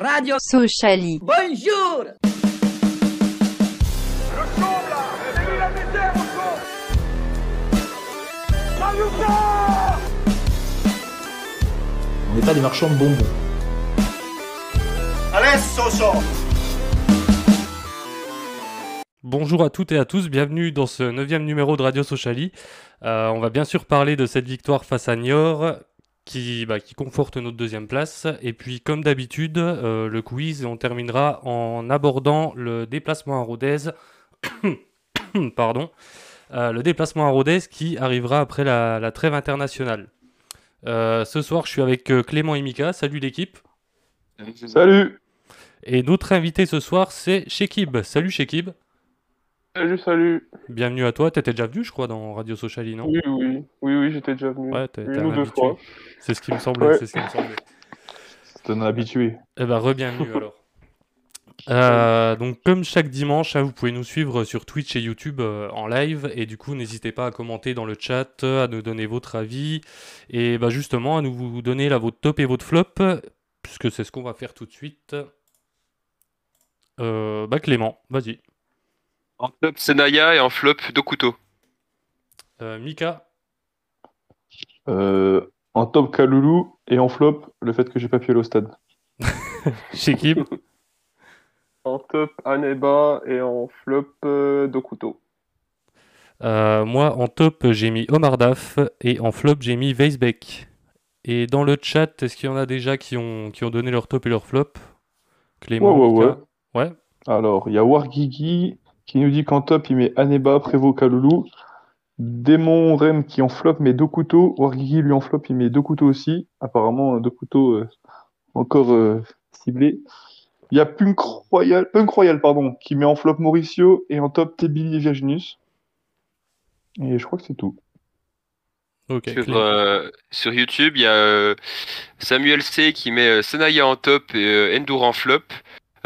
Radio Sociali. Bonjour On n'est pas des marchands de bonbons. Bonjour à toutes et à tous, bienvenue dans ce neuvième numéro de Radio Sociali. Euh, on va bien sûr parler de cette victoire face à Niort qui, bah, qui conforte notre deuxième place. Et puis comme d'habitude, euh, le quiz, on terminera en abordant le déplacement à Rodez. Pardon. Euh, le déplacement à Rodez qui arrivera après la, la trêve internationale. Euh, ce soir, je suis avec Clément et Mika. Salut l'équipe. Salut Et notre invité ce soir, c'est Shekib. Salut Shekib. Salut, salut Bienvenue à toi. T'étais déjà venu, je crois, dans Radio Sociali, non? Oui, oui, oui, oui, j'étais déjà venu. Ouais, t'es Une un ou deux habitué. fois. C'est ce qui me semblait. Ouais. C'est ce qui me semblait. C'est un habitué. Eh ben, re-bienvenue alors. Euh, donc, comme chaque dimanche, hein, vous pouvez nous suivre sur Twitch et YouTube euh, en live. Et du coup, n'hésitez pas à commenter dans le chat, à nous donner votre avis. Et bah, justement, à nous vous donner là, votre top et votre flop, puisque c'est ce qu'on va faire tout de suite. Euh, bah, Clément, vas-y. En top Senaya et en flop Dokuto. Euh, Mika, Euh, en top Kaloulou et en flop, le fait que j'ai pas pu aller au stade. Shekib, En top Aneba et en flop euh, Dokuto. Euh, moi, en top, j'ai mis Omar Daf et en flop, j'ai mis Weisbeck. Et dans le chat, est-ce qu'il y en a déjà qui ont, qui ont donné leur top et leur flop? Clément, Ouais, Ouais. Alors, il y a Wargigi qui nous dit qu'en top il met Aneba, Prévost, Kaloulou. Démon Rem qui en flop met Dokuto. Wargigi lui en flop il met Dokuto aussi. Apparemment Dokuto euh, encore euh, ciblé. Il y a Punk Royal, Punk Royal pardon, qui met en flop Mauricio et en top Tebili et Virginus. Et je crois que c'est tout. Ok. Sur, euh, YouTube, il y a euh, Samuel C qui met euh, Senaya en top et euh, Endur en flop.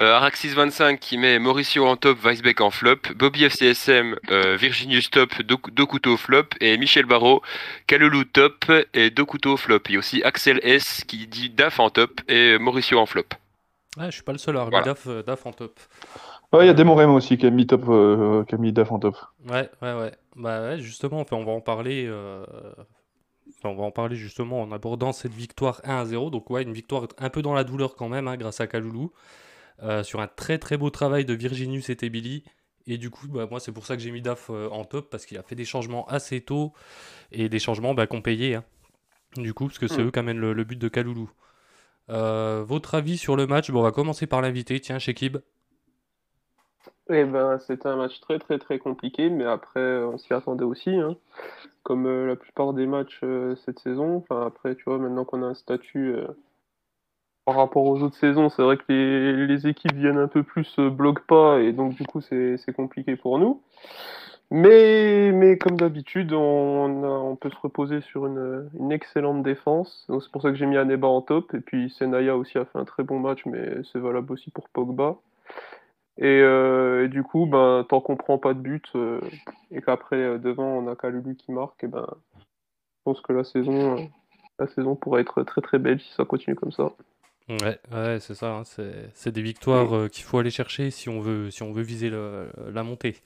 Euh, Araxis25 qui met Mauricio en top, Weisbeck en flop. Bobby FCSM, euh, Virginius top, Dok- Dokuto flop. Et Michel Barrault, Kalulu top et Dokuto flop. Il y a aussi Axel S qui dit Daf en top et Mauricio en flop. Ah, je suis pas le seul à avoir mis Voilà. Daf, euh, Daf en top. Ouais, il y a Démon Rem aussi qui a mis top, euh, qui a mis Daf en top. Ouais, ouais, ouais. Bah ouais, justement, enfin, on va en parler. euh, enfin, on va en parler justement en abordant cette victoire 1 à 0. Donc ouais, une victoire un peu dans la douleur quand même, hein, grâce à Kaloulou. Euh, sur un très très beau travail de Virginius et Tebili. Et du coup, bah, moi, c'est pour ça que j'ai mis Daf euh, en top, parce qu'il a fait des changements assez tôt, et des changements bah, qu'on payait. hein. Du coup, parce que c'est Mm. eux qui amènent le, le but de Kaloulou. Euh, votre avis sur le match? Bon, on va commencer par l'invité. Tiens, Shekib. Eh ben, c'était un match très très très compliqué, mais après on s'y attendait aussi, hein. Comme euh, la plupart des matchs euh, cette saison. Enfin après, tu vois, maintenant qu'on a un statut par rapport aux autres saisons, c'est vrai que les, équipes viennent un peu plus euh, bloquent pas, et donc du coup c'est compliqué pour nous. Mais, comme d'habitude, on, peut se reposer sur une, excellente défense. C'est pour ça que j'ai mis Aneba en top. Et puis Senaya aussi a fait un très bon match, mais c'est valable aussi pour Pogba. Et, euh, du coup, ben, tant qu'on prend pas de but euh, et qu'après devant on a Kalulu qui marque, et ben, je pense que la saison, la saison pourrait être très très belle si ça continue comme ça. Ouais, ouais, c'est ça. hein, c'est c'est des victoires euh, qu'il faut aller chercher si on veut, si on veut viser le- la montée.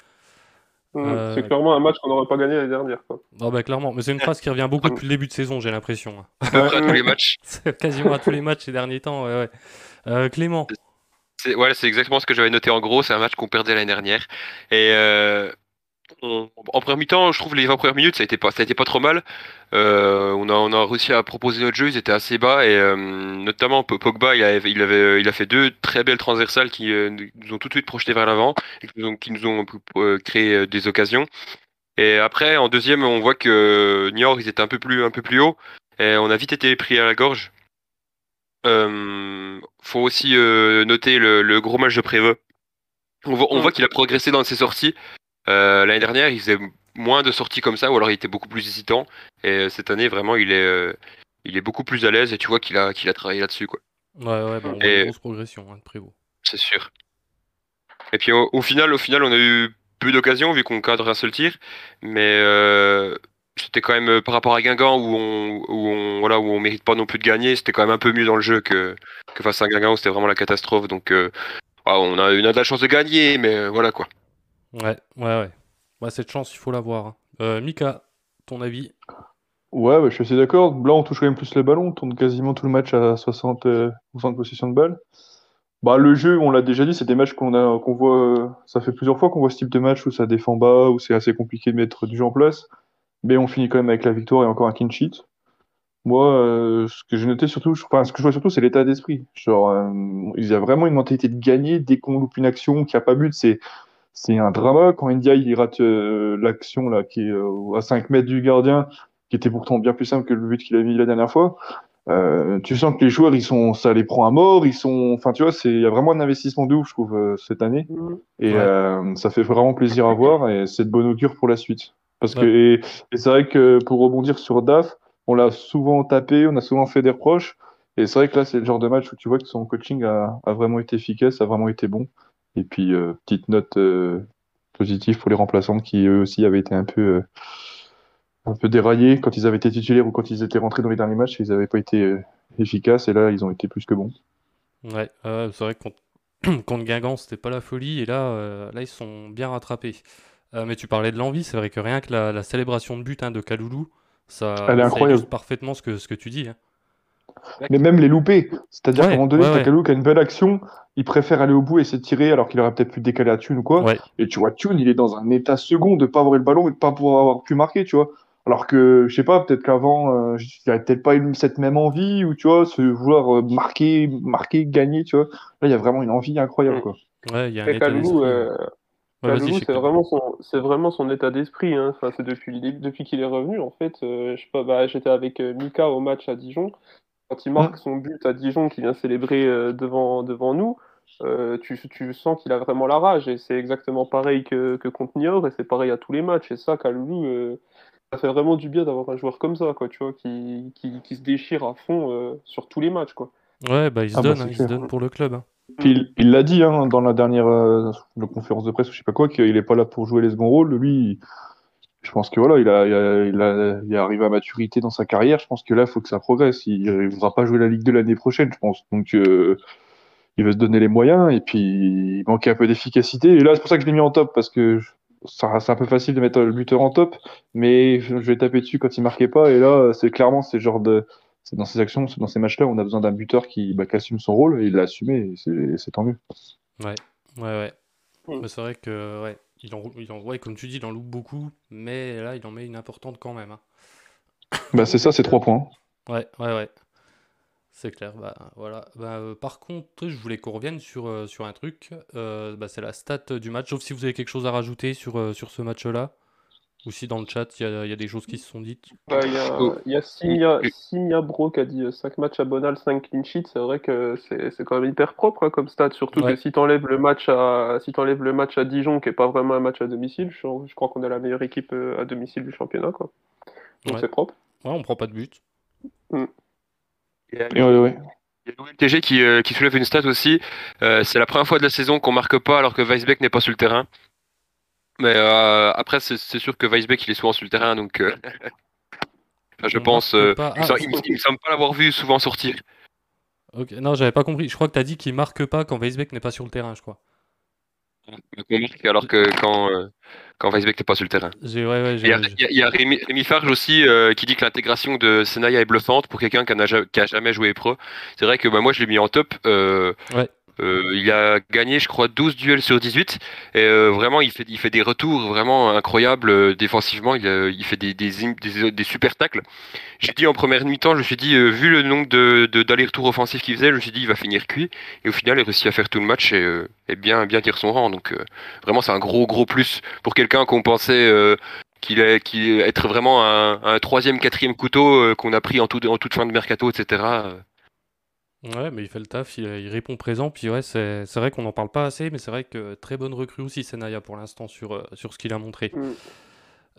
Mm, Euh, C'est clairement un match qu'on n'aurait pas gagné l'année dernière. Quoi. Non, bah clairement, mais c'est une phrase qui revient beaucoup depuis le début de saison, j'ai l'impression. hein. À peu près à tous les matchs. C'est quasiment à tous les matchs ces derniers temps. Ouais, ouais. Euh, Clément, C'est ouais, c'est exactement ce que j'avais noté en gros. C'est un match qu'on perdait l'année dernière. Et euh, on- en première mi-temps, je trouve les 20 premières minutes, ça a été pas, ça a été pas trop mal. Euh, on a, on a réussi à proposer notre jeu, ils étaient assez bas et euh, notamment Pogba, il, avait, il, avait, il a fait deux très belles transversales qui euh, nous ont tout de suite projeté vers l'avant et qui nous ont, qui nous ont créé des occasions. Et après, en deuxième, on voit que Niort, ils étaient un peu plus, un peu plus haut et on a vite été pris à la gorge. Faut aussi noter le, le gros match de Préveux. On voit, on voit qu'il a progressé dans ses sorties. Euh, L'année dernière, il faisait moins de sorties comme ça, ou alors il était beaucoup plus hésitant. Et euh, cette année, vraiment, il est, euh, il est beaucoup plus à l'aise et tu vois qu'il a, qu'il a travaillé là-dessus, quoi. ouais, ouais, bah, on une grosse progression hein, de Prévost. C'est sûr. Et puis au, au final, au final, on a eu peu d'occasions vu qu'on cadre un seul tir, mais euh, c'était quand même par rapport à Guingamp où on, où on, voilà, où on mérite pas non plus de gagner, c'était quand même un peu mieux dans le jeu que, que face à Guingamp où c'était vraiment la catastrophe. Donc, ah, on, a, on a de la chance de gagner, mais voilà quoi. Ouais, ouais, ouais. cette chance, il faut l'avoir. Hein. Mika, ton avis? Ouais, bah, je suis assez d'accord. Blanc, on touche quand même plus le ballon. On tourne quasiment tout le match à 60% de possession de balle. Bah, le jeu, on l'a déjà dit, c'est des matchs qu'on a, voit, ça fait plusieurs fois qu'on voit ce type de match où ça défend bas, où c'est assez compliqué de mettre du jeu en place. Mais on finit quand même avec la victoire et encore un clean sheet. Moi, euh, ce que j'ai noté surtout, enfin, ce que je vois surtout, c'est l'état d'esprit. Genre, euh, il y a vraiment une mentalité de gagner dès qu'on loupe une action, qui a pas but, c'est, c'est un drama. Quand India, il rate euh, l'action, là, qui est à 5 mètres du gardien, qui était pourtant bien plus simple que le but qu'il a mis la dernière fois. Euh, tu sens que les joueurs, ils sont, ça les prend à mort, ils sont, enfin, tu vois, c'est, il y a vraiment un investissement de ouf, je trouve, euh, cette année, mmh. et euh, ça fait vraiment plaisir à voir, et c'est de bonne augure pour la suite. Parce que, et, c'est vrai que pour rebondir sur DAF, on l'a souvent tapé, on a souvent fait des reproches, et c'est vrai que là, c'est le genre de match où tu vois que son coaching a, a vraiment été efficace, a vraiment été bon. Et puis, petite note positive pour les remplaçants qui eux aussi avaient été un peu un peu déraillé quand ils avaient été titulaires ou quand ils étaient rentrés dans les derniers matchs, ils n'avaient pas été euh, efficaces et là ils ont été plus que bons. Ouais, c'est vrai que contre, contre Guingamp c'était pas la folie et là, euh, là ils sont bien rattrapés. Euh, mais tu parlais de l'envie, c'est vrai que rien que la, célébration de but hein, de Kaloulou, ça, Elle est incroyable. parfaitement ce que, ce que tu dis. Hein. Mais même les louper, c'est-à-dire qu'à un moment donné, ouais, Kalou qui a une belle action, il préfère aller au bout et s'étirer alors qu'il aurait peut-être pu décaler à Thune ou quoi. Et tu vois, Thune, il est dans un état second de pas avoir le ballon et de pas pouvoir avoir pu marquer, tu vois. Alors que, je sais pas, peut-être qu'avant, euh, il n'y avait peut-être pas eu cette même envie, ou tu vois, se vouloir euh, marquer, marquer, gagner, tu vois. Là, il y a vraiment une envie incroyable, quoi. Ouais, il y a un état Kalou, euh, c'est vraiment son, c'est vraiment son état d'esprit. Hein. Enfin, c'est depuis, depuis qu'il est revenu, en fait. je sais pas, bah, j'étais avec Mika au match à Dijon. Quand il marque son but à Dijon, qu'il vient célébrer devant, devant nous, tu, tu, sens qu'il a vraiment la rage. Et c'est exactement pareil que, que contre Niort, et c'est pareil à tous les matchs. Et ça, Kalou, ça fait vraiment du bien d'avoir un joueur comme ça, quoi, tu vois, qui, qui, qui se déchire à fond euh, sur tous les matchs, quoi. Ouais, bah il se ah, donne, bah, hein, il se donne pour le club. Hein. Puis il l'a dit hein, dans la dernière euh, conférence de presse ou je sais pas quoi, qu'il est pas là pour jouer les seconds rôles. Lui, je pense que voilà, il a, il a, il a, il est arrivé à maturité dans sa carrière. Je pense que là, il faut que ça progresse. Il ne voudra pas jouer la Ligue de l'année prochaine, je pense. Donc, euh, il veut se donner les moyens et puis il manquait un peu d'efficacité. Et là, c'est pour ça que je l'ai mis en top parce que c'est un peu facile de mettre le buteur en top, mais je vais taper dessus quand il marquait pas. Et là, c'est clairement c'est genre de, c'est dans ces actions, dans ces matchs-là, on a besoin d'un buteur qui, bah, assume son rôle et il l'a assumé. Et c'est tant mieux. Ouais, ouais, ouais. Mm. C'est vrai que ouais, il en, il en, ouais, comme tu dis, il en loupe beaucoup, mais là, il en met une importante quand même. Hein. Bah c'est ça, c'est trois points. Ouais, ouais, ouais. C'est clair, bah voilà. Bah, euh, par contre, je voulais qu'on revienne sur, euh, sur un truc. Euh, bah, c'est la stat du match. Sauf si vous avez quelque chose à rajouter sur, sur ce match-là. Ou si dans le chat, il y a, y a, des choses qui se sont dites. Bah, il y a, Simia, Bro qui a dit 5 matchs à Bonal, 5 clean sheets. C'est vrai que c'est quand même hyper propre hein, comme stat. Surtout que si t'enlèves le, match à, si le match à Dijon, qui est pas vraiment un match à domicile, je, crois qu'on est la meilleure équipe à domicile du championnat. Quoi. Donc c'est propre. Ouais, on prend pas de but. Mm. Il y a, le TG qui, euh, qui, soulève une stat aussi. Euh, c'est la première fois de la saison qu'on marque pas alors que Weisbeck n'est pas sur le terrain. Mais euh, après, c'est sûr que Weisbeck il est souvent sur le terrain, donc je pense. il, ah, me semble pas l'avoir vu souvent sortir. Ok, Non, j'avais pas compris. Je crois que tu as dit qu'il marque pas quand Weisbeck n'est pas sur le terrain, je crois. Alors que quand, quand Weisbeck n'est pas sur le terrain. il, y a, Rémi, Farge aussi euh, qui dit que l'intégration de Senaya est bluffante pour quelqu'un qui n'a jamais joué pro. C'est vrai que bah, moi je l'ai mis en top. Euh, euh, il a gagné, je crois, 12 duels sur 18. Et euh, vraiment, il fait, des retours vraiment incroyables euh, défensivement. Il, fait des, super tacles. J'ai dit en première mi-temps, je me suis dit, vu le nombre d'allers-retours offensifs qu'il faisait, je me suis dit, il va finir cuit. Et au final, il réussit à faire tout le match et, bien, bien tirer son rang. Donc, vraiment, c'est un gros, gros plus pour quelqu'un qu'on pensait qu'il est, être vraiment un, troisième, quatrième couteau qu'on a pris en toute fin de mercato, etc. Ouais, mais il fait le taf, il, répond présent. Puis ouais, c'est vrai qu'on n'en parle pas assez, mais c'est vrai que très bonne recrue aussi, Senaya, pour l'instant, sur, euh, sur ce qu'il a montré. Mm.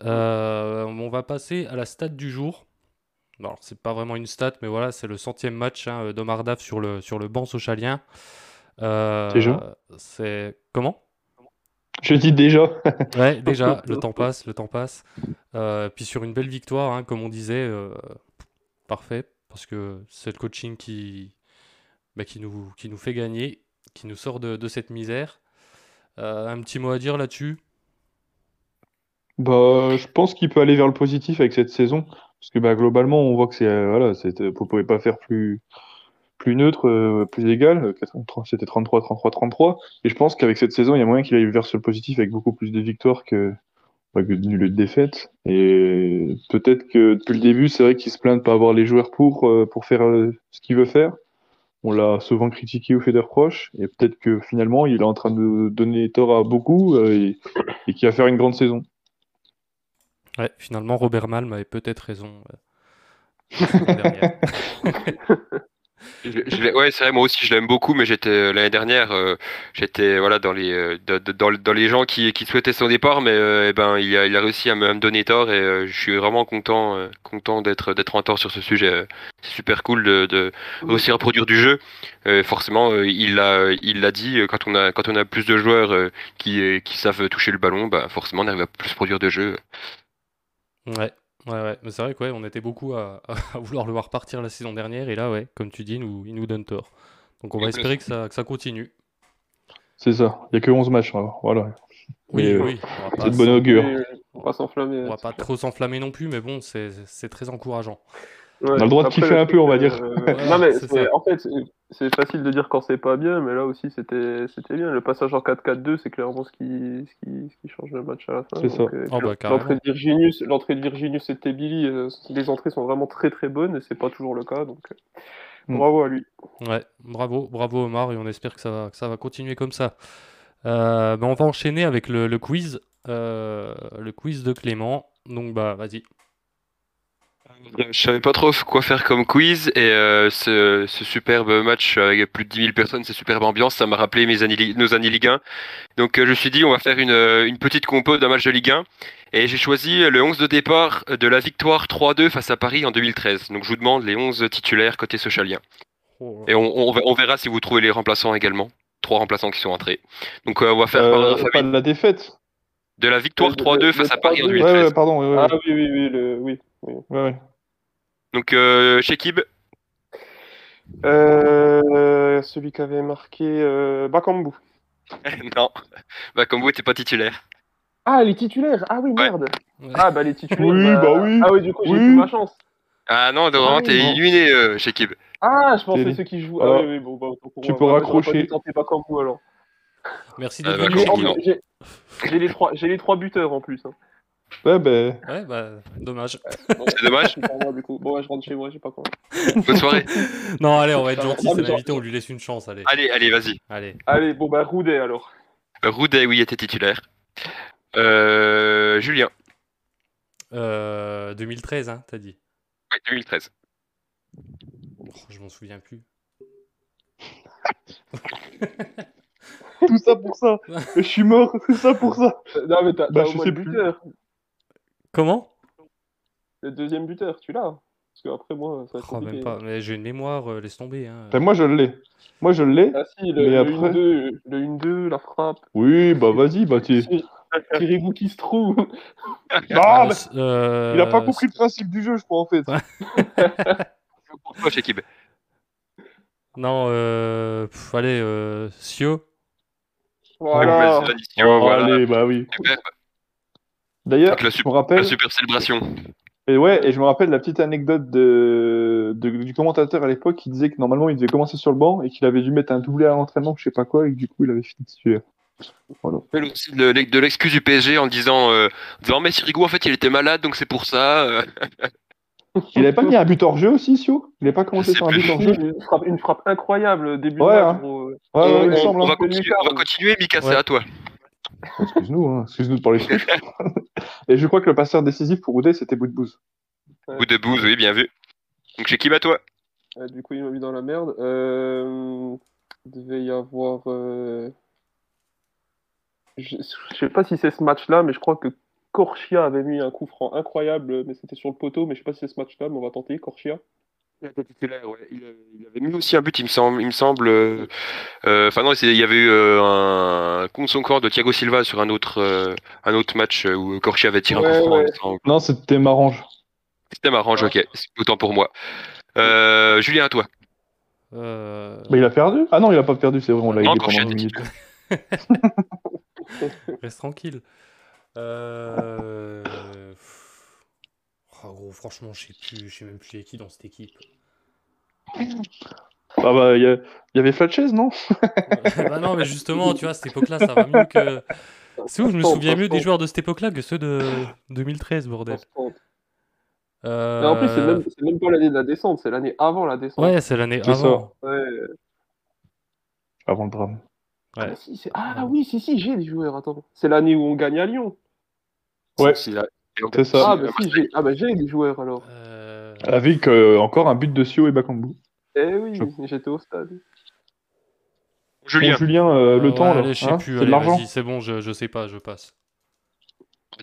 Euh, on va passer à la stat du jour. Alors, c'est pas vraiment une stat, mais voilà, c'est le centième match hein, d'Omar Daf sur le, sur le banc sochalien. Euh, c'est C'est comment? Je dis déjà. Ouais, déjà, le temps passe, le temps passe. Puis sur une belle victoire, hein, comme on disait, parfait, parce que c'est le coaching qui, bah, qui, nous, fait gagner, qui nous sort de, cette misère. Euh, un petit mot à dire là-dessus? Bah, je pense qu'il peut aller vers le positif avec cette saison. Parce que bah, globalement, on voit que c'est euh, voilà, c'était- vous pouvez pas faire plus, neutre, euh, plus égal. C'était 33, 33, 33. Et je pense qu'avec cette saison, il y a moyen qu'il aille vers le positif avec beaucoup plus de victoires que, bah, de de défaites. Et peut-être que depuis le début, c'est vrai qu'il se plaint de pas avoir les joueurs pour, euh, pour faire euh, ce qu'il veut faire. On l'a souvent critiqué ou fait des reproches. Et peut-être que finalement, il est en train de donner tort à beaucoup euh, et, et qu'il va faire une grande saison. Ouais, finalement, Robert Malm avait peut-être raison. euh. Je- ouais, c'est vrai, moi aussi je l'aime beaucoup, mais j'étais euh, l'année dernière, euh, j'étais voilà dans les euh, dans, dans les gens qui, qui souhaitaient son départ, mais eh ben il a, il a réussi à me, me donner tort et je suis vraiment content content d'être d'être en tort sur ce sujet. C'est super cool de, de réussir à produire du jeu. Forcément, il l'a il l'a dit quand on a quand on a plus de joueurs qui qui savent toucher le ballon, bah forcément on arrive à plus produire de jeux. Ouais, ouais, ouais. Mais c'est vrai qu'on était beaucoup à, à vouloir le voir partir la saison dernière, et là, ouais, comme tu dis, il nous, il nous donne tort. Donc on va espérer que ça, que ça continue. C'est ça. Il n'y a que 11 matchs. alors, Voilà. Oui, euh, oui, on va c'est de bon augure. Euh, on va pas s'enflammer. on va pas trop s'enflammer non plus, mais bon, c'est très encourageant. Ouais. On a le droit de kiffer un peu, on va dire. euh, non, mais en fait, c'est- facile de dire quand c'est pas bien, mais là aussi c'était c'était bien. Le passage en 4-4-2, c'est clairement ce qui, ce, qui, ce qui change le match à la fin. C'est ça. Euh, Oh, puis bah, l'entrée de Virginius, l'entrée de Virginius et Tebili, euh, les entrées sont vraiment très très bonnes et c'est pas toujours le cas. Donc euh, Mm. bravo à lui. Ouais, bravo, bravo Omar, et on espère que ça va, que ça va continuer comme ça. Euh, ben, on va enchaîner avec le, le quiz, euh, le quiz de Clément. Donc bah vas-y. Je savais pas trop quoi faire comme quiz et euh, ce, ce superbe match avec plus de 10 000 personnes, cette superbe ambiance, ça m'a rappelé mes années, nos années Ligue 1. Donc euh, je me suis dit on va faire une, euh, une petite compo d'un match de Ligue 1 et j'ai choisi le 11 de départ de la victoire 3-2 face à Paris en 2013. Donc je vous demande les 11 titulaires côté socialien. Oh, Et on, on, on verra si vous trouvez les remplaçants également. Trois remplaçants qui sont entrés. Donc euh, on va faire Euh, pas de la défaite. de la victoire Le- 3-2 le- face le à Paris en 3-2. Ouais, 2013. ouais, pardon. Ouais, ouais, Ah oui, oui, oui, le, oui. oui. ouais, ouais. Donc euh, Shekib, Euh, celui qui avait marqué euh, Bakambu. non. Bah vous n'étiez pas titulaire. Ah, les titulaires Ah oui, Ouais. merde Ouais. Ah bah les titulaires Oui, bah oui. Ah oui, du coup j'ai Oui. eu ma chance Ah non, vraiment, oui, t'es illuminé, euh, Shekib. Ah, je pensais ceux qui jouent. Ah oui, oui, bon, bah, donc, tu on- peux bah, raccrocher. pas Bakambu alors. Merci Ah, d'être bah, venu. Bakambu, j'ai les trois buteurs en plus. Hein. Ouais, ben. Ouais, bah dommage. Bon, C'est dommage. pour moi, du coup. Bon, ouais, je rentre chez moi, j'ai pas quoi. Bonne soirée. Non, allez, on va être gentil, c'est l'invité, on lui laisse une chance, allez. Allez, allez, vas-y. Allez. Allez, bon bah Roudet alors. Roudet, oui, était titulaire. Euh, Julien, Euh, 2013, hein, t'as dit. ouais, 2013. Oh, je m'en souviens plus. Tout ça pour ça. Je suis mort, tout ça pour ça. Euh, Non mais t'as Bah, au je moins sais le plus. buteur. Comment? Le deuxième buteur, tu l'as Parce que après moi, ça va être Oh, compliqué. même pas. Mais j'ai une mémoire, euh, laisse tomber. Hein. Ben, moi, je l'ai. Moi, je l'ai. Ah si, Mais le, après- 1-2, le 1-2, la frappe. Oui, bah vas-y, bah tu. Kiribou qui se trouve. Ah, Euh, mais euh, il a pas compris le principe du jeu, je crois, en fait. Pour toi, Shekib. Non, euh... pff, allez, euh... Sio. Voilà. Oh, voilà. allez, bah oui. Super. D'ailleurs, je super- me rappelle. La super célébration. Et ouais, et je me rappelle la petite anecdote de, de- du commentateur à l'époque qui disait que normalement il devait commencer sur le banc et qu'il avait dû mettre un doublé à l'entraînement, je sais pas quoi, et que du coup il avait fini titulaire. Voilà. Aussi de, de l'excuse du PSG en disant, euh, disant mais Sirigu en fait il était malade donc c'est pour ça. euh. Il avait pas mis un but hors jeu aussi, Sio? Il avait pas commencé sur un but hors jeu? Une frappe, une frappe incroyable début Ouais, de hein. Ouais, ouais, Euh, me on- hein. va continuer, on va continuer, Mika, c'est Ouais. à toi. Excuse-nous, hein. excuse-nous de parler. Et je crois que le passeur décisif pour Oudé, c'était. Bout de bouse, oui, bien vu. Donc Shekib à toi? Euh, du coup, il m'a mis dans la merde. Euh, il devait y avoir. euh, Je, je sais pas si c'est ce match-là, mais je crois que Corchia avait mis un coup franc incroyable, mais c'était sur le poteau. Mais je sais pas si c'est ce match-là, mais on va tenter. Corchia. Il était titulaire, ouais. Il, il avait mis aussi un but, il me semble. Il me semble. euh, euh, Enfin non, il y avait eu euh, un contre son corps de Thiago Silva sur un autre, euh, un autre match où Corchi avait tiré un coup franc. ouais. semble. Non, c'était Marange. C'était marrant, ok. C'est Autant pour moi. Euh, Julien, à toi. Euh, Bah, il a perdu? Ah non, il a pas perdu, c'est vrai, on l'a aidé pendant une minute. Reste tranquille. Euh... oh, gros, franchement, je sais plus, je sais même plus qui dans cette équipe. Ah bah, il y, y avait Flatchez, non? Bah non, mais justement, tu vois, cette époque-là, ça va mieux que. C'est où je me souviens mieux des joueurs de cette époque-là que ceux de 2013, bordel. Euh... Mais en plus, c'est même, c'est même pas l'année de la descente, c'est l'année avant la descente. Ouais, c'est l'année avant. Ouais. Avant le drame. Ouais. Ah, si, c'est- ah oui, si, si, j'ai des joueurs, attends. C'est l'année où on gagne à Lyon. Ouais. C'est là. C'est ça. Ah, bah si, j'ai ah, bah, j'ai des joueurs alors. Euh... Avec euh, encore un but de Sio et Bakambu. Eh oui, Je- j'étais au stade. Julien, Bon, Julien, euh, le ouais, temps, là, allez, je sais hein, plus, c'est de allez, l'argent. vas-y, c'est bon, je, je sais pas, je passe.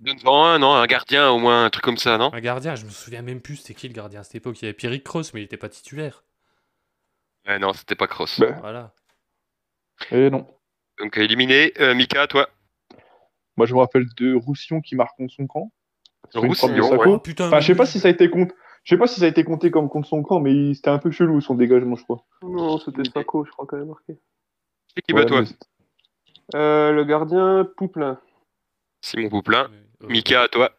donne-en un, non Un gardien, au moins, un truc comme ça, non? Un gardien, je me souviens même plus c'était qui le gardien à cette époque? Il y avait Pierrick Cross, mais il était pas titulaire. Ouais, non, c'était pas Cross. Bah. Voilà. Et non. Donc éliminé. Euh, Mika, toi Moi, je me rappelle de Roussillon qui marque contre son camp. Roussillon, putain, Enfin, je sais pas si ça a été compté. Je sais pas si ça a été compté comme contre son camp, mais il- c'était un peu chelou son dégagement, je crois. Non, c'était Sako, je crois, quand même marqué. C'est qui bat Ouais, toi Euh, le gardien, Pouplin. Simon Pouplin. Mika, à toi.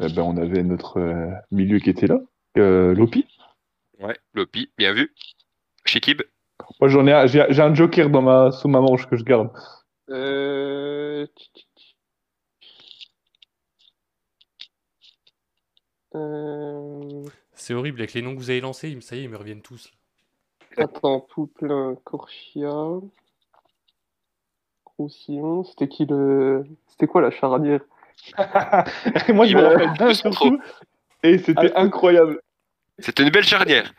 Eh ben, on avait notre euh, milieu qui était là, euh, Lopi. Ouais, Lopi, bien vu. Shekib. Moi, j'en ai, j'ai un joker dans ma, sous ma manche que je garde. Euh... Euh... C'est horrible, avec les noms que vous avez lancés, ils me- ça y est, ils me reviennent tous. Attends, Pouplin, Corchia, Roussillon, c'était qui le... C'était quoi la charnière? Moi, je me rappelle d'un surtout. Et c'était incroyable. C'était une belle charnière.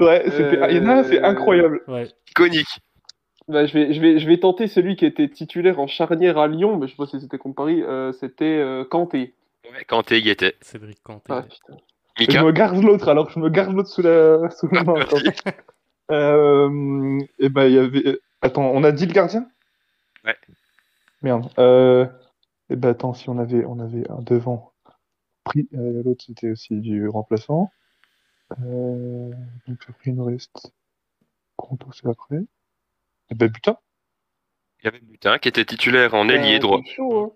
Ouais, c'était. Il y en a un, c'est Euh, incroyable. Ouais. Iconique. bah, je, vais, je, vais, je vais tenter celui qui était titulaire en charnière à Lyon, mais je sais pas si c'était contre Paris, euh, c'était euh, Kanté. Ouais, Kanté y était. Cédric Canté. Ah. Je me garde l'autre, alors je me garde l'autre sous la, sous la main. Merci. Euh, et ben, il y avait. Attends, on a dit le gardien? Ouais. Merde. Euh... Et ben, attends, si on avait, on avait un devant. Pris, euh, l'autre, c'était aussi du remplaçant. Euh... Donc, après, il nous reste. Conto, c'est après. Et ben, putain. Il y avait Butin qui était titulaire en ailier Euh, droit. chaud, hein.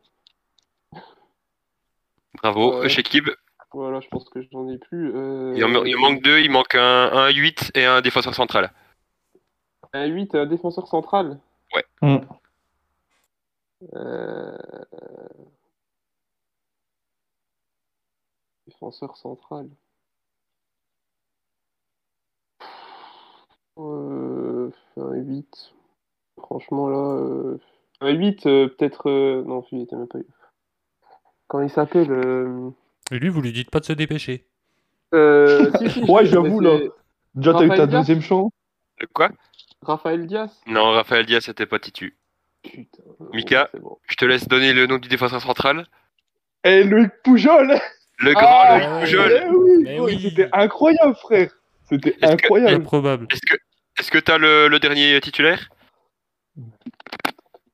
Bravo. Ouais. Shekib. Voilà, je pense que j'en ai plus. Euh... Il, en, il en manque deux. Il manque un, un 8 et un défenseur central. Un 8, un défenseur central. Hmm. Euh... Défenseur central. Euh... Un 8. Franchement, là. euh, Un 8, euh, peut-être. euh, Non, il était même pas. Quand il s'appelle. Euh... Et lui, vous lui dites pas de se dépêcher. euh, si, si, Ouais, je- j'avoue, c'est là. Déjà, t'as eu ta Raphaël Diaz deuxième chance. Le quoi? Raphaël Diaz. Non, Raphaël Diaz n'était pas titu. Putain. Mika. bon, c'est bon. Je te laisse donner le nom du défenseur central. Et Loïc Poujol Le Ah, grand ouais. Loïc Pujol. Eh oui, Mais ouais, oui. C'était incroyable, frère. C'était Est-ce que- incroyable. Improbable. Est-ce que est-ce que t'as le, le dernier titulaire?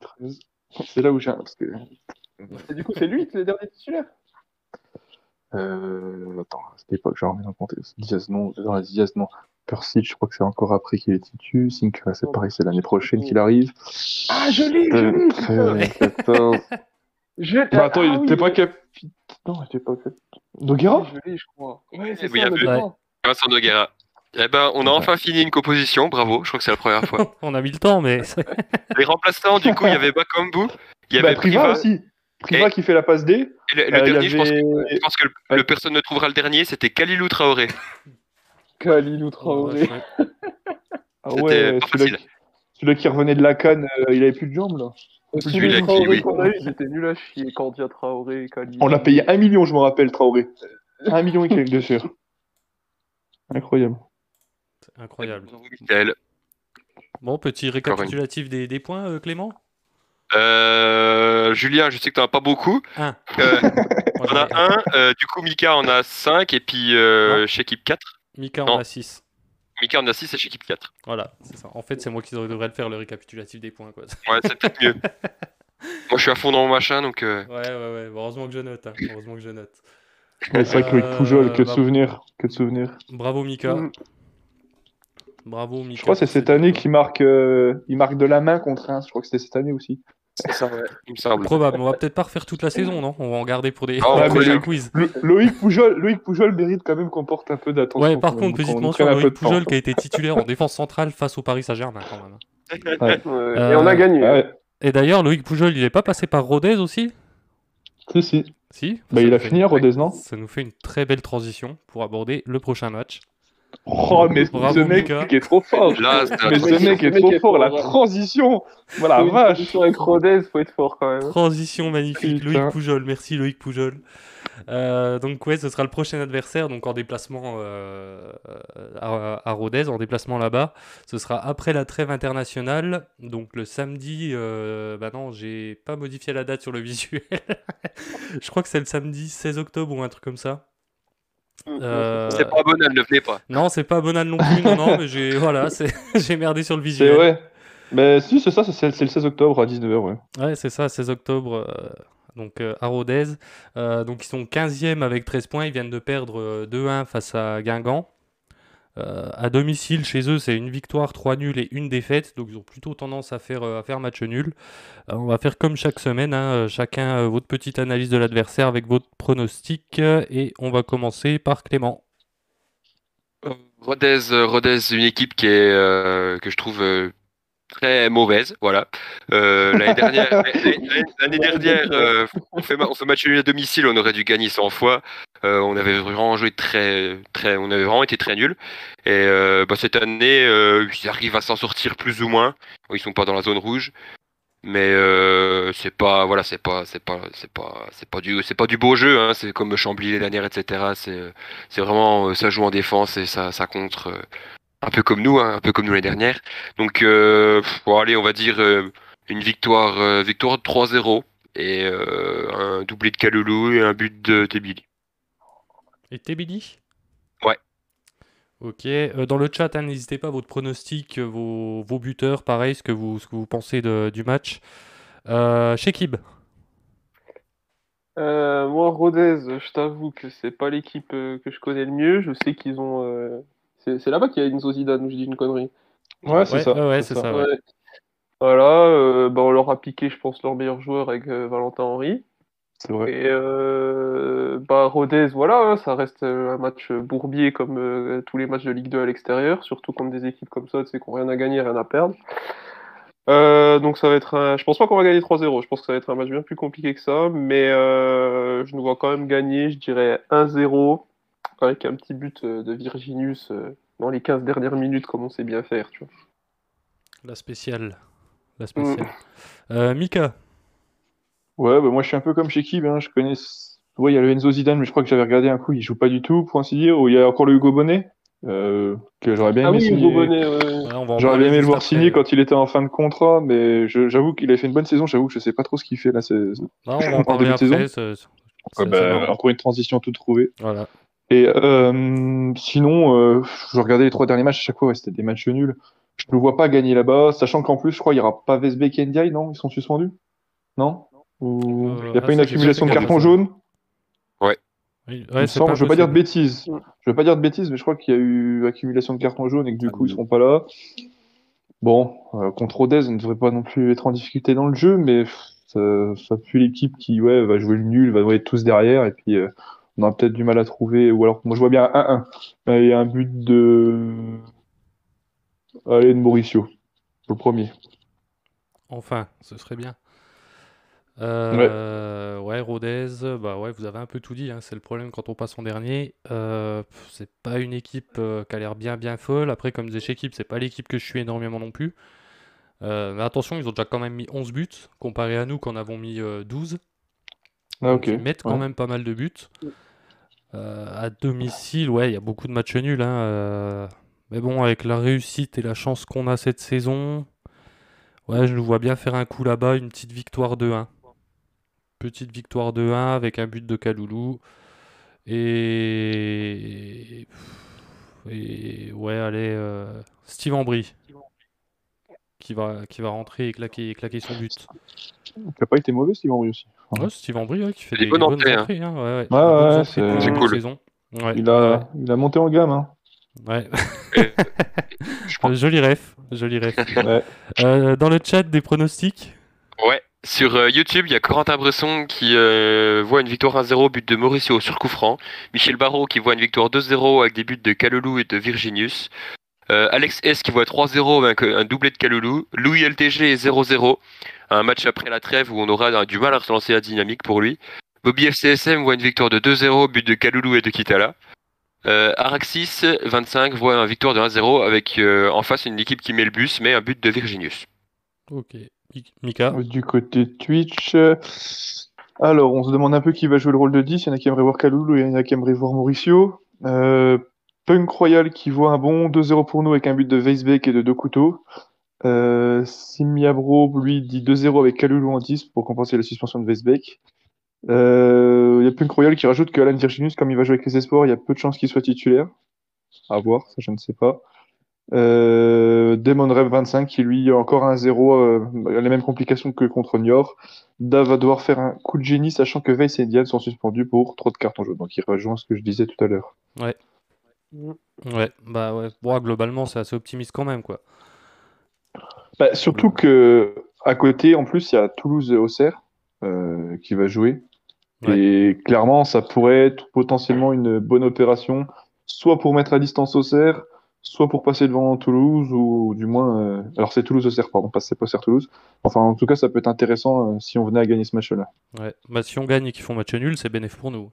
13. C'est là où j'ai un. Parce que... Et du coup, c'est lui le dernier titulaire? Euh, attends, à cette époque, j'ai remis dans le contexte. Diaz, non. Dans la Diaz, non. Percy, je crois que c'est encore après qu'il est titu. Sink, c'est pareil, c'est l'année prochaine qu'il arrive. Ah, je l'ai, je l'ai, putain. 13, 14. Je... Bah, attends, ah, il oui, était pas capitaine. Non, il était pas capitaine. Noguera Je l'ai, je crois. Ouais, c'est Oui, ça. Vincent Noguera. Eh ben, on a enfin fini une composition, bravo, je crois que c'est la première fois. On a mis le temps, mais. Les remplaçants, du coup, il y avait Bakambu, il y Bah, avait Priva, Priva, aussi. Priva Et- qui fait la passe D. et le, le Euh, dernier, je pense que, avait- je pense que le, le personne ne trouvera le dernier, c'était Kalilou Traoré. Kalilou Traoré. Ouais. Ah ouais, celui-là facile. qui... revenait de la canne, euh, il avait plus de jambes là. Celui-là qui, Traoré oui. qu'on a eu, ils étaient nuls à chier. Candia Traoré, Kalilou. On l'a payé un million, je me rappelle, Traoré. Un million et quelques, bien sûr. Incroyable. Incroyable. Bon, petit récapitulatif des, des points, euh, Clément? Euh, Julien, je sais que t'en as pas beaucoup. Un. Euh, ai as un, euh, du coup Mika en a 5 et puis euh, chez équipe 4. Mika Non. en a 6. Mika en a 6 et chez équipe 4. Voilà, c'est ça. En fait, c'est moi qui devrais le faire, le récapitulatif des points. Quoi. Ouais, c'est peut-être mieux. Moi, je suis à fond dans mon machin, donc. euh, Ouais, ouais, ouais. Bon, heureusement que je note. hein. Heureusement que je note. Ouais, c'est vrai que Poujol, que de bah- souvenirs. Que de souvenirs. Bravo, Mika. Mm. Bravo, Mika. Je crois que c'est cette année qu'il marque, euh, il marque de la main contre Reims. Je crois que c'était cette année aussi. C'est ça, ouais. Il me semble. Probable. On va peut-être pas refaire toute la saison, non? On va en garder pour des, Ah, quiz. Lo- Loïc Poujol, Loïc Poujol mérite quand même qu'on porte un peu d'attention. Ouais, par contre, petite mention à Loïc. Poujol qui a été titulaire en défense centrale face au Paris Saint-Germain quand même. Ouais, Euh, Et on a gagné. Ouais, Et d'ailleurs, Loïc Poujol, il est pas passé par Rodez aussi? Si, si. Si? Bah, il a fait- fini à Rodez, non? Ça nous fait une très belle transition pour aborder le prochain match. Oh, mais Bravo, ce mec Mika. est trop fort. Là, Mais ce transition. mec est trop fort. La transition. Voilà, vache. transition avec Rodez, faut être fort quand même. Transition magnifique, Putain. Loïc Poujol. Merci Loïc Poujol. Euh, donc ouais, ce sera le prochain adversaire, donc en déplacement euh, à, à Rodez, en déplacement là-bas. Ce sera après la trêve internationale, donc le samedi. euh, bah non, j'ai pas modifié la date sur le visuel. Je crois que c'est le samedi 16 octobre ou un truc comme ça. Euh, C'est pas Bonal, ne venez pas. Non, c'est pas Bonal non plus, non, non, mais j'ai voilà, c'est- j'ai merdé sur le C'est visuel. vrai. Mais si, c'est ça, c'est c'est le 16 octobre à 19h, ouais. Ouais, c'est ça, 16 octobre, euh, donc euh, à Rodez. Euh, donc ils sont 15e avec 13 points, ils viennent de perdre euh, 2-1 face à Guingamp. Euh, à domicile, chez eux, c'est une victoire, 3 nuls et une défaite, donc ils ont plutôt tendance à faire, euh, à faire match nul. Euh, on va faire comme chaque semaine, hein, euh, chacun euh, votre petite analyse de l'adversaire avec votre pronostic, et on va commencer par Clément. Rodez, Rodez, une équipe qui est euh, que je trouve euh, très mauvaise, voilà. Euh, l'année dernière, l'année- l'année dernière, euh, on fait on fait match nul à domicile, on aurait dû gagner 100 fois. Euh, on avait vraiment joué très, très, on avait vraiment été très nuls. Et euh, bah, cette année, euh, ils arrivent à s'en sortir plus ou moins. Ils sont pas dans la zone rouge, mais euh, c'est pas, voilà, c'est pas, c'est pas, c'est pas, c'est pas du, c'est pas du beau jeu. Hein, c'est comme Chambly l'année dernière, etc. C'est c'est vraiment, euh, ça joue en défense et ça, ça contre, euh, un peu comme nous, hein, un peu comme nous l'année dernière. Donc, bon, allez, on va dire une victoire, victoire de 3-0 et un doublé de Kaloulou et un but de Tebili. Et Tebili Ouais. Ok, euh, dans le chat, hein, n'hésitez pas, votre pronostic, euh, vos, vos buteurs, pareil, ce que vous, ce que vous pensez de- du match. Euh, Shekib, Euh, moi, Rodez, je t'avoue que c'est pas l'équipe euh, que je connais le mieux. Je sais qu'ils ont. euh, C'est là-bas qu'il y a Enzo Zidane, ou je dis une connerie. Ouais, c'est Ouais, ça. ouais, ouais, c'est ça, ouais. Ouais. Voilà, euh, bah, on leur a piqué, je pense, leur meilleur joueur avec euh, Valentin Henry. C'est vrai. Et euh, bah, Rodez, voilà, hein, ça reste euh, un match bourbier comme euh, tous les matchs de Ligue 2 à l'extérieur, surtout contre des équipes comme ça, tu sais, qui n'ont rien à gagner, rien à perdre. Euh, donc ça va être un... Je pense pas qu'on va gagner 3-0, je pense que ça va être un match bien plus compliqué que ça, mais euh, je nous vois quand même gagner, je dirais 1-0, avec un petit but euh, de Virginius euh, dans les 15 dernières minutes, comme on sait bien faire, tu vois. la spéciale. La spéciale. Euh, Mika, Ouais, bah moi je suis un peu comme chez Kib, hein. Je connais. Ouais, il y a le Enzo Zidane, mais je crois que j'avais regardé un coup, il joue pas du tout, pour ainsi dire. Ou il y a encore le Hugo Bonnet, euh, que j'aurais bien Ah aimé oui, signer. Hugo Bonnet, ouais. ouais, on va en J'aurais bien aimé le voir signer quand il était en fin de contrat, mais je- j'avoue qu'il a fait une bonne saison. J'avoue que je sais pas trop ce qu'il fait là. C'est Non, on va en parler après. c'est- c'est- Ouais, c'est bah, encore une transition toute trouvée. Voilà. Et euh, sinon, euh, je regardais les trois derniers matchs à chaque fois, ouais, c'était des matchs nuls. Je ne le vois pas gagner là-bas, sachant qu'en plus, je crois, il n'y aura pas Vesbeck et Ndiaye, non? Ils sont suspendus? Non? Ou Euh, il n'y a ah, pas une ça, j'ai accumulation de cartons jaunes? Oui, ouais, je veux pas dire de bêtises. Je veux pas dire de bêtises, mais je crois qu'il y a eu accumulation de cartons jaunes et que du Ah, coup, ils seront pas là. Bon, euh, contre Rodez, on ne devrait pas non plus être en difficulté dans le jeu, mais ça, ça pue l'équipe qui, ouais, va jouer le nul, va être tous derrière, et puis, euh, on aura peut-être du mal à trouver, ou alors, moi, je vois bien un 1-1. Euh, Il y a un but de, allez, de Mauricio. Le premier. Enfin, ce serait bien. Euh, ouais. Rodez, bah ouais, vous avez un peu tout dit, hein, c'est le problème quand on passe en dernier. Euh, c'est pas une équipe euh, qui a l'air bien bien folle. Après, comme disait équipe, c'est pas l'équipe que je suis énormément non plus. Euh, mais attention, ils ont déjà quand même mis 11 buts, comparé à nous qui en avons mis euh, 12. Ah, ils mettent quand Ouais. même pas mal de buts. Euh, à domicile, ouais, il y a beaucoup de matchs nuls. hein, euh, Mais bon, avec la réussite et la chance qu'on a cette saison, ouais, je nous vois bien faire un coup là-bas, une petite victoire de 1. Petite victoire de 1 avec un but de Kaloulou. Et et ouais, allez, euh, Steve Ambry qui va, qui va rentrer et claquer, claquer son but. Il n'a pas été mauvais, Steve Henry aussi. Ouais, Steve Ambry ouais, qui fait Des des, bonnes entrées, hein. entrées. hein, ouais, ouais. C'est- cool. saison. Ouais, Il a, il a monté en gamme. Hein. ouais. Et- je pense- Euh, Joli ref, joli ref. Ouais. Euh, dans le chat, des pronostics? Ouais, sur euh, YouTube, il y a Corentin Bresson qui euh, voit une victoire 1-0, but de Mauricio sur coup. Michel Barrault qui voit une victoire 2-0 avec des buts de Calolou et de Virginius. Euh, Alex S qui voit 3-0 avec un doublé de Calolou. Louis LTG 0-0. Un match après la trêve où on aura du mal à relancer la dynamique pour lui. Bobby FCSM voit une victoire de 2-0, but de Calolou et de Kitala. Euh, Araxis 25 voit une victoire de 1-0 avec euh, en face une équipe qui met le bus mais un but de Virginius. Ok. Mi- Mika Du côté Twitch. Alors, on se demande un peu qui va jouer le rôle de 10. Il y en a qui aimeraient voir Kaloulou il y en a qui aimeraient voir Mauricio. Euh, Punk Royal qui voit un bon 2-0 pour nous avec un but de Weisbeck et de deux couteaux. Euh, Simiabro, lui, dit 2-0 avec Kaloulou en 10 pour compenser la suspension de Weisbeck. Euh, Il y a Punk Royal qui rajoute que Alan Virginius, comme il va jouer avec les espoirs, il y a peu de chances qu'il soit titulaire. À voir, ça je ne sais pas. Euh, Demon Rev 25 qui lui a encore un 0, euh, les mêmes complications que contre Niort. Dav va devoir faire un coup de génie sachant que Weiss et Diane sont suspendus pour trop de cartons jaunes. Donc il rejoint ce que je disais tout à l'heure. Ouais, bah ouais. Bon, globalement, c'est assez optimiste quand même, quoi. Bah, surtout que à côté, en plus, il y a Toulouse et Auxerre euh, qui va jouer. Et clairement, ça pourrait être potentiellement une bonne opération, soit pour mettre à distance Auxerre, soit pour passer devant Toulouse, ou du moins. euh, Alors c'est Toulouse-Auxerre, pardon, pas c'est pas Auxerre-Toulouse. Enfin, en tout cas, ça peut être intéressant euh, si on venait à gagner ce match-là. Ouais. Bah, si on gagne et qu'ils font match nul, c'est bénéf pour nous.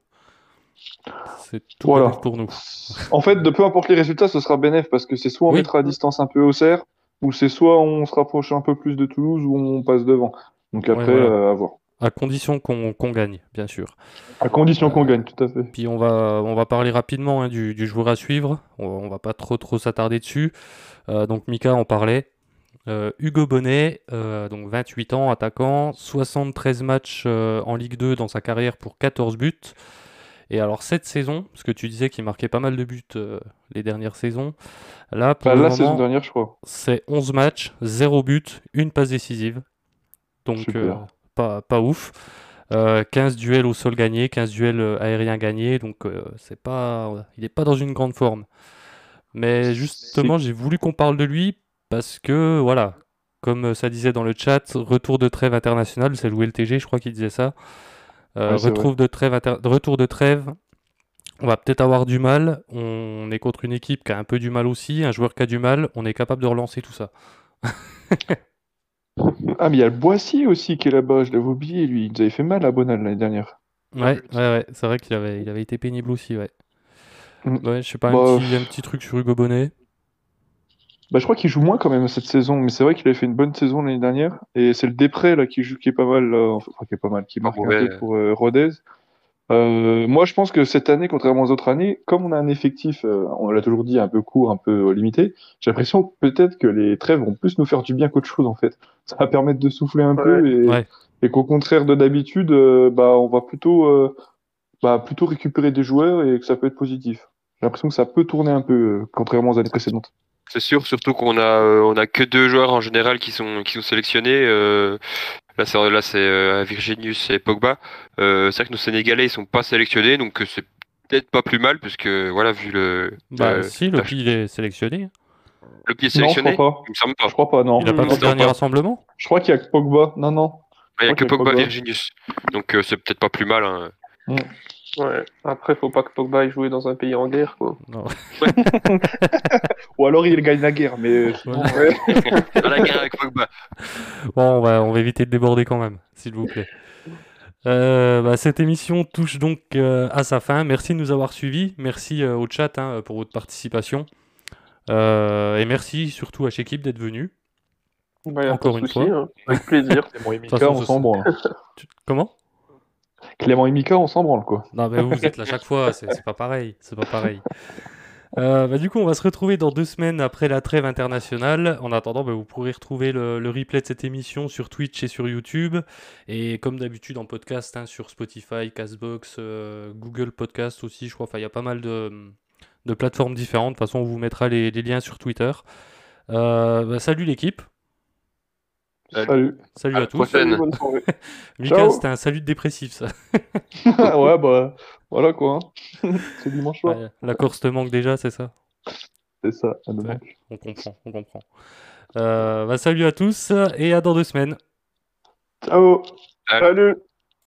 C'est tout Voilà. pour nous. En fait, de peu importe les résultats, ce sera bénéf parce que c'est soit on Oui. mettra à distance un peu Auxerre, ou c'est soit on se rapproche un peu plus de Toulouse, ou on passe devant. Donc après, voilà. euh, à voir. À condition qu'on gagne, bien sûr. À condition qu'on gagne, tout à fait. Puis on va, on va parler rapidement hein, du, du joueur à suivre. On, on va pas trop trop s'attarder dessus. Euh, donc Mika en parlait. Euh, Hugo Bonnet, euh, donc 28 ans, attaquant, 73 matchs en Ligue 2 dans sa carrière pour 14 buts. Et alors cette saison, parce que tu disais qu'il marquait pas mal de buts les dernières saisons, là pour Bah, le la moment, saison dernière, je crois. c'est 11 matchs, 0 but, une passe décisive. Donc Super. Euh, pas, pas ouf. Euh, 15 duels au sol gagnés, 15 duels euh, aériens gagnés, donc euh, c'est pas, il n'est pas dans une grande forme. Mais justement, j'ai voulu qu'on parle de lui parce que, voilà, comme euh, ça disait dans le chat, retour de trêve international, c'est le LTG, je crois qu'il disait ça. Euh, Ouais, c'est retrouve de trêve inter- retour de trêve, on va peut-être avoir du mal. On est contre une équipe qui a un peu du mal aussi, un joueur qui a du mal, on est capable de relancer tout ça. Ah, mais il y a le Boissy aussi qui est là-bas, je l'avais oublié, lui. Il nous avait fait mal à Bonal l'année dernière. Ouais, ouais, ouais, c'est vrai qu'il avait, il avait été pénible aussi, ouais. Mm. Ouais, je sais pas, Bah, un, petit, un petit truc sur Hugo Bonnet. Bah, je crois qu'il joue moins quand même cette saison, mais c'est vrai qu'il avait fait une bonne saison l'année dernière. Et c'est le Després là qui joue, qui est pas mal, là, enfin qui est pas mal, qui Pas marque un mauvais. peu pour euh, Rodez. Euh, moi, je pense que cette année, contrairement aux autres années, comme on a un effectif, euh, on l'a toujours dit, un peu court, un peu euh, limité, j'ai l'impression que peut-être que les trêves vont plus nous faire du bien qu'autre chose en fait. Ça va permettre de souffler un peu et, Ouais. et qu'au contraire de d'habitude, euh, bah, on va plutôt, euh, bah, plutôt récupérer des joueurs et que ça peut être positif. J'ai l'impression que ça peut tourner un peu, euh, contrairement aux années précédentes. C'est sûr, surtout qu'on a euh, on a que deux joueurs en général qui sont qui sont sélectionnés. Euh, là c'est là c'est euh, Virginius et Pogba. Euh, c'est vrai que nos Sénégalais ils sont pas sélectionnés, donc euh, c'est peut-être pas plus mal puisque voilà vu le Bah euh, si, le il est sélectionné. le pied Non, je sélectionné. crois pas. Il me semble Je pas. crois pas, non. Il a pas Mm. fait le dernier Pas. rassemblement? Je crois qu'il y a que Pogba. Non, non. Il y a que Pogba, Pogba. Virginius. Donc euh, c'est peut-être pas plus mal. hein. Ouais. Après, faut pas que Pogba aille jouer dans un pays en guerre, quoi. Non. Ou alors il gagne la guerre, mais Ouais. Dans la guerre avec Pogba. Bon, on va, on va éviter de déborder quand même, s'il vous plaît. Euh, bah, cette émission touche donc euh, à sa fin. Merci de nous avoir suivis. Merci euh, au chat hein, pour votre participation. Euh, et merci surtout à Chekib d'être venu. Bah, Encore une souci, fois. hein. Avec plaisir. Mika, façon, on s'en Comment? Clément et Mika, on s'en branle, quoi. Non, mais vous, êtes là chaque fois, c'est pas pareil. C'est pas pareil. Euh, bah, du coup, on va se retrouver dans deux semaines après la trêve internationale. En attendant, bah, vous pourrez retrouver le, replay de cette émission sur Twitch et sur YouTube. Et comme d'habitude en podcast, hein, sur Spotify, Castbox, euh, Google Podcast aussi, je crois. Enfin, il y a pas mal de, plateformes différentes. De toute façon, on vous mettra les, les liens sur Twitter. Euh, bah, salut l'équipe. Salut. Salut À à, la tous. prochaine. Ciao. c'était un salut de dépressif, ça. ouais, bah, voilà quoi. hein. C'est dimanche soir. Ouais, la course te manque déjà, c'est ça? C'est ça, elle me Ouais. manque. On comprend, on comprend. Euh, bah, salut à tous et à dans deux semaines. Ciao. Salut.